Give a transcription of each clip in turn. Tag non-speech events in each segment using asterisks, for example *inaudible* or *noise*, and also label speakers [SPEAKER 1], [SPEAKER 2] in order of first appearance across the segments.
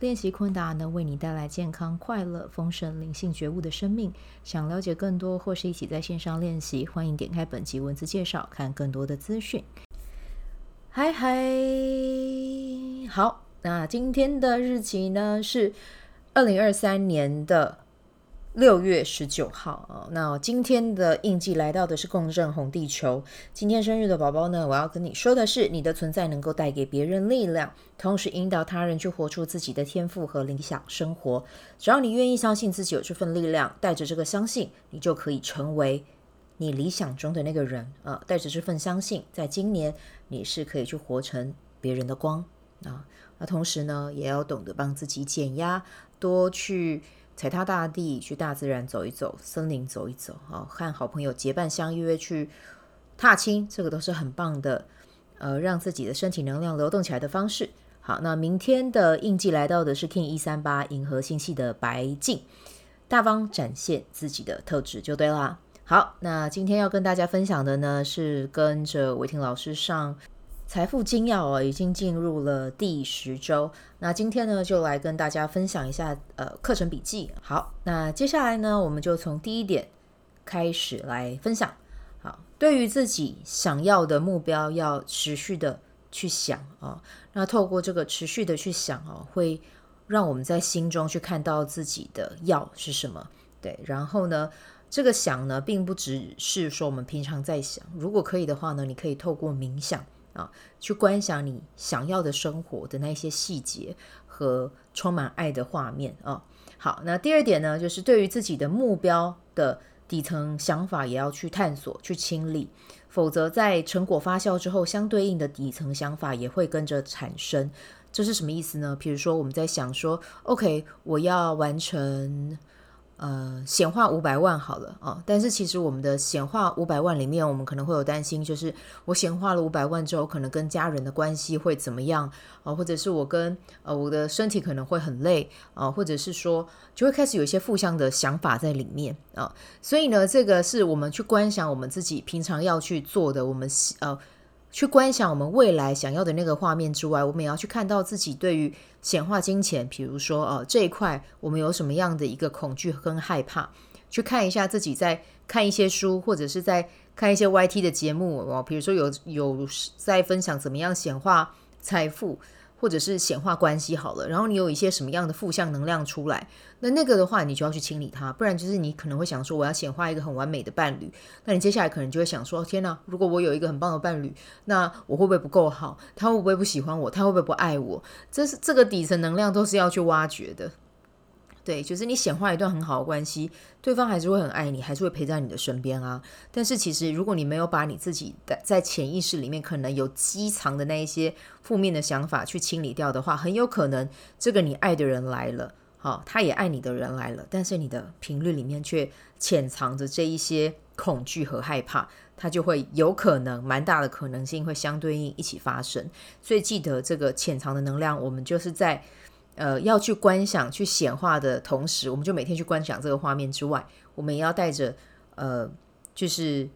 [SPEAKER 1] 练习昆达能为你带来健康、快乐、丰盛、灵性觉悟的生命。想了解更多，或是一起在线上练习，欢迎点开本集文字介绍，看更多的资讯。嗨嗨，好，那今天的日期呢是二零二三年的。六月十九号啊，那今天的印记来到的是共振红地球。今天生日的宝宝呢，我要跟你说的是，你的存在能够带给别人力量，同时引导他人去活出自己的天赋和理想生活。只要你愿意相信自己有这份力量，带着这个相信，你就可以成为你理想中的那个人啊。带着这份相信，在今年你是可以去活成别人的光啊。那同时呢，也要懂得帮自己减压，多去。踩踏大地，去大自然走一走，森林走一走，啊，和好朋友结伴相约去踏青，这个都是很棒的，呃，让自己的身体能量流动起来的方式。好，那明天的印记来到的是 King 一三八银河星系的白镜，大方展现自己的特质就对啦。好，那今天要跟大家分享的呢，是跟着伟霆老师上。财富精要哦，已经进入了第十周。那今天呢，就来跟大家分享一下呃课程笔记。好，那接下来呢，我们就从第一点开始来分享。好，对于自己想要的目标，要持续的去想啊、那透过这个持续的去想哦，会让我们在心中去看到自己的要是什么。对，然后呢，这个想呢，并不只是说我们平常在想。如果可以的话呢，你可以透过冥想。啊，去观想你想要的生活的那些细节和充满爱的画面啊。好，那第二点呢，就是对于自己的目标的底层想法也要去探索、去清理，否则在成果发酵之后，相对应的底层想法也会跟着产生。这是什么意思呢？比如说我们在想说，OK，我要完成。呃，显化五百万好了啊，哦，但是其实我们的显化五百万里面，我们可能会有担心，就是我显化了五百万之后，可能跟家人的关系会怎么样啊，或者是我跟呃我的身体可能会很累啊，或者是说就会开始有一些负向的想法在里面啊，所以呢，这个是我们去观想我们自己平常要去做的，我们呃。去观想我们未来想要的那个画面之外，我们也要去看到自己对于显化金钱，比如说呃这一块，我们有什么样的一个恐惧跟害怕？去看一下自己在看一些书，或者是在看一些 YT 的节目哦，比如说有有在分享怎么样显化财富。或者是显化关系好了，然后你有一些什么样的负向能量出来，那那个的话，你就要去清理它，不然就是你可能会想说，我要显化一个很完美的伴侣，那你接下来可能就会想说，天哪，如果我有一个很棒的伴侣，那我会不会不够好？他会不会不喜欢我？他会不会不爱我？这是这个底层能量都是要去挖掘的。对，就是你显化一段很好的关系，对方还是会很爱你，还是会陪在你的身边啊。但是其实，如果你没有把你自己的在潜意识里面可能有积藏的那一些负面的想法去清理掉的话，很有可能这个你爱的人来了，好，他也爱你的人来了，但是你的频率里面却潜藏着这一些恐惧和害怕，它就会有可能蛮大的可能性会相对应一起发生。所以记得这个潜藏的能量，我们就是在。呃，要去观想、去显化的同时，我们就每天去观想这个画面之外，我们也要带着呃，就是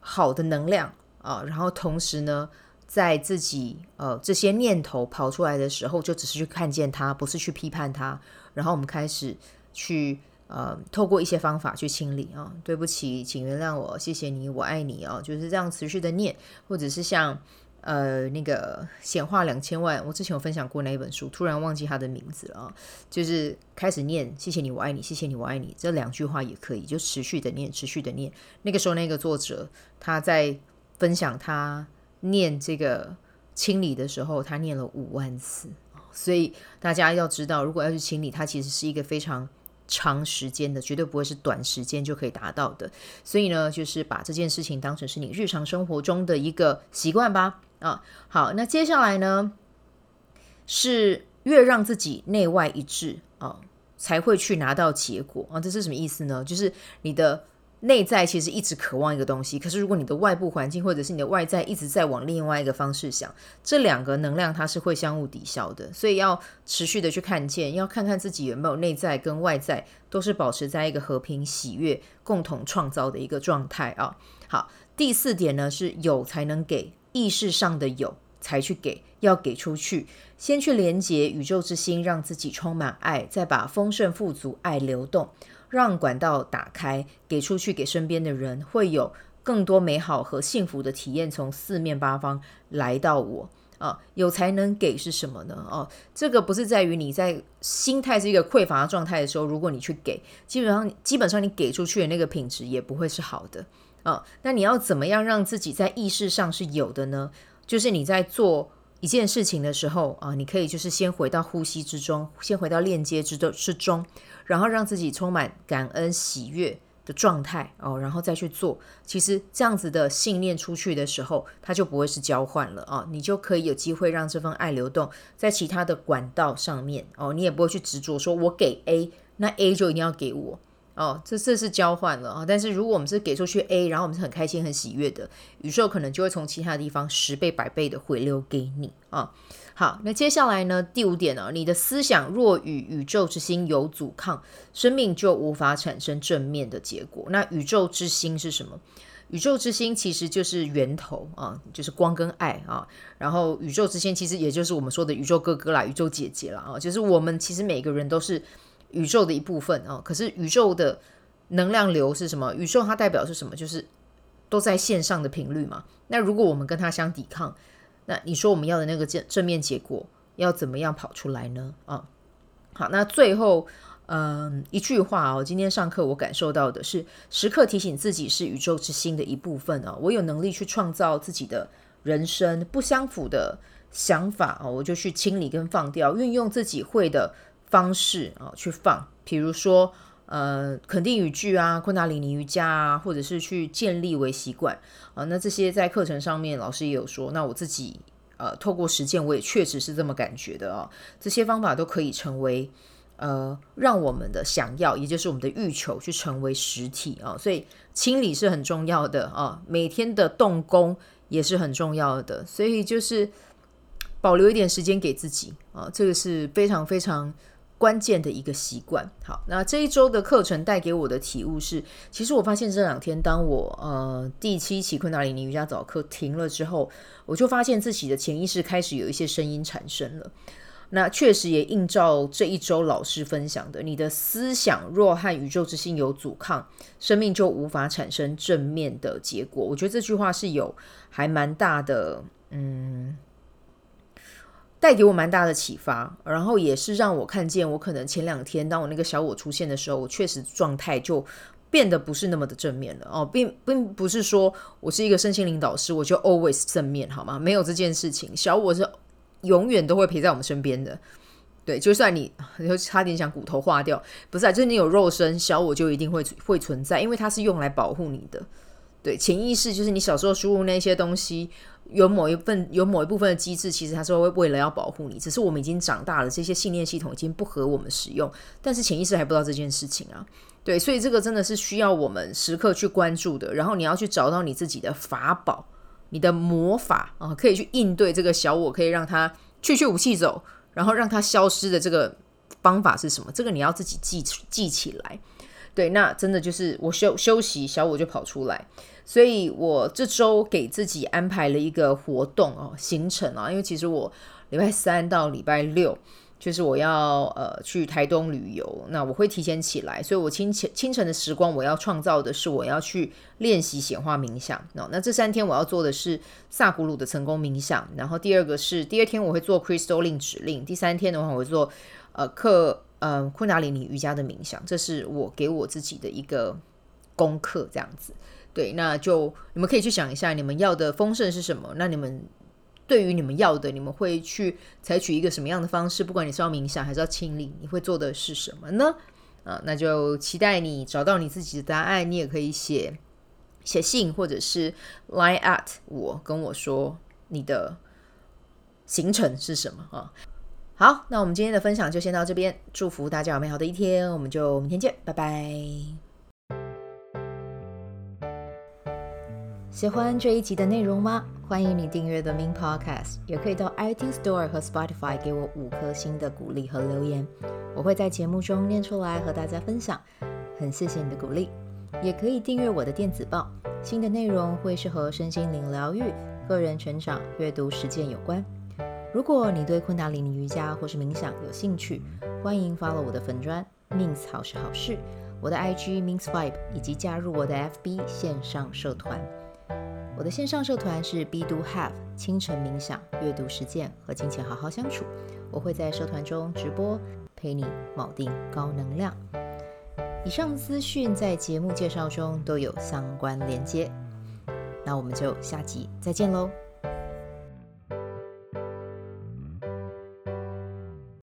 [SPEAKER 1] 好的能量啊，然后同时呢，在自己呃这些念头跑出来的时候，就只是去看见它，不是去批判它，然后我们开始去呃，透过一些方法去清理啊，对不起，请原谅我，谢谢你，我爱你啊，就是这样持续的念，或者是像。呃，那个显化两千万，我之前有分享过那一本书，突然忘记他的名字了啊。就是开始念“谢谢你，我爱你”，谢谢你，我爱你，这两句话也可以，就持续的念，持续的念。那个时候，那个作者他在分享他念这个清理的时候，他念了五万次。所以大家要知道，如果要去清理，它其实是一个非常长时间的，绝对不会是短时间就可以达到的。所以呢，就是把这件事情当成是你日常生活中的一个习惯吧。啊，好，那接下来呢，是越让自己内外一致啊，才会去拿到结果啊。这是什么意思呢？就是你的内在其实一直渴望一个东西，可是如果你的外部环境或者是你的外在一直在往另外一个方式想，这两个能量它是会相互抵消的，所以要持续的去看见，要看看自己有没有内在跟外在都是保持在一个和平、喜悦、共同创造的一个状态啊。好，第四点呢是有才能给，意识上的有才去给，要给出去，先去连接宇宙之心，让自己充满爱，再把丰盛富足爱流动。让管道打开，给出去给身边的人，会有更多美好和幸福的体验从四面八方来到我啊！有才能给是什么呢？哦、这个不是在于你在心态是一个匮乏状态的时候，如果你去给，基本上基本上你给出去的那个品质也不会是好的啊。那你要怎么样让自己在意识上是有的呢？就是你在做一件事情的时候啊，你可以就是先回到呼吸之中，先回到链接之中之中。然后让自己充满感恩喜悦的状态哦，然后再去做。其实这样子的信念出去的时候，它就不会是交换了啊，你就可以有机会让这份爱流动在其他的管道上面哦，你也不会去执着说我给 A，那 A 就一定要给我哦，这这是交换了啊。但是如果我们是给出去 A，然后我们是很开心很喜悦的，宇宙可能就会从其他的地方十倍百倍的回流给你啊。好，那接下来呢？第五点呢、你的思想若与宇宙之心有阻抗，生命就无法产生正面的结果。那宇宙之心是什么？宇宙之心其实就是源头啊，就是光跟爱啊。然后宇宙之心其实也就是我们说的宇宙哥哥啦，宇宙姐姐啦啊。就是我们其实每个人都是宇宙的一部分啊。可是宇宙的能量流是什么？宇宙它代表是什么？就是都在线上的频率嘛。那如果我们跟它相抵抗，那你说我们要的那个正正面结果要怎么样跑出来呢？啊，好，那最后嗯一句话哦，今天上课我感受到的是时刻提醒自己是宇宙之心的一部分啊，我有能力去创造自己的人生，不相符的想法哦，我就去清理跟放掉，运用自己会的方式啊去放，比如说。呃，肯定语句啊，昆达里尼瑜伽啊，或者是去建立为习惯啊。那这些在课程上面，老师也有说。那我自己呃，透过实践，我也确实是这么感觉的啊。这些方法都可以成为呃，让我们的想要，也就是我们的欲求，去成为实体啊。所以清理是很重要的啊，每天的动工也是很重要的。所以就是保留一点时间给自己啊，这个是非常非常。关键的一个习惯。好，那这一周的课程带给我的体悟是，其实我发现这两天，当我呃第七期昆达里尼瑜伽早课停了之后，我就发现自己的潜意识开始有一些声音产生了。那确实也映照这一周老师分享的：你的思想若和宇宙之心有阻抗，生命就无法产生正面的结果。我觉得这句话是有还蛮大的，嗯。带给我蛮大的启发，然后也是让我看见，我可能前两天当我那个小我出现的时候，我确实状态就变得不是那么的正面了。哦，并并不是说我是一个身心灵导师，我就 always 正面好吗？没有这件事情，小我是永远都会陪在我们身边的，对，就算你就 *laughs* 差点想骨头化掉，不是，就是你有肉身，小我就一定会会存在，因为它是用来保护你的，对，潜意识就是你小时候输入那些东西。有某一份有某一部分的机制，其实它是会为了要保护你，只是我们已经长大了，这些信念系统已经不合我们使用，但是潜意识还不知道这件事情啊。对，所以这个真的是需要我们时刻去关注的。然后你要去找到你自己的法宝，你的魔法啊，可以去应对这个小我，可以让它去去武器走，然后让它消失的这个方法是什么？这个你要自己记记起来。对，那真的就是我休休息，小我就跑出来。所以我这周给自己安排了一个活动哦，行程啊，因为其实我礼拜三到礼拜六就是我要呃去台东旅游，那我会提前起来，所以我清晨清晨的时光我要创造的是我要去练习显化冥想。那那这三天我要做的是萨古鲁的成功冥想，然后第二个是第二天我会做 Crystal 令指令，第三天的话我会做呃课呃昆达里尼瑜伽的冥想，这是我给我自己的一个功课，这样子。对，那就你们可以去想一下，你们要的丰盛是什么？那你们对于你们要的，你们会去采取一个什么样的方式？不管你是要冥想还是要清理，你会做的是什么呢？啊，那就期待你找到你自己的答案。你也可以写写信，或者是 line at 我，跟我说你的行程是什么啊？好，那我们今天的分享就先到这边，祝福大家有美好的一天，我们就明天见，拜拜。喜欢这一集的内容吗？欢迎你订阅 The Min Podcast，也可以到 iTunes Store 和 Spotify 给我五颗星的鼓励和留言，我会在节目中念出来和大家分享。很谢谢你的鼓励，也可以订阅我的电子报，新的内容会是和身心灵疗愈、个人成长、阅读实践有关。如果你对昆达里尼瑜伽或是冥想有兴趣，欢迎 follow 我的粉砖 Mins 好是好事，我的 IG Minsvibe 以及加入我的 FB 线上社团。我的线上社团是 Bdo Have 清晨冥想、阅读实践和金钱好好相处。我会在社团中直播，陪你铆定高能量。以上资讯在节目介绍中都有相关连接。那我们就下集再见喽。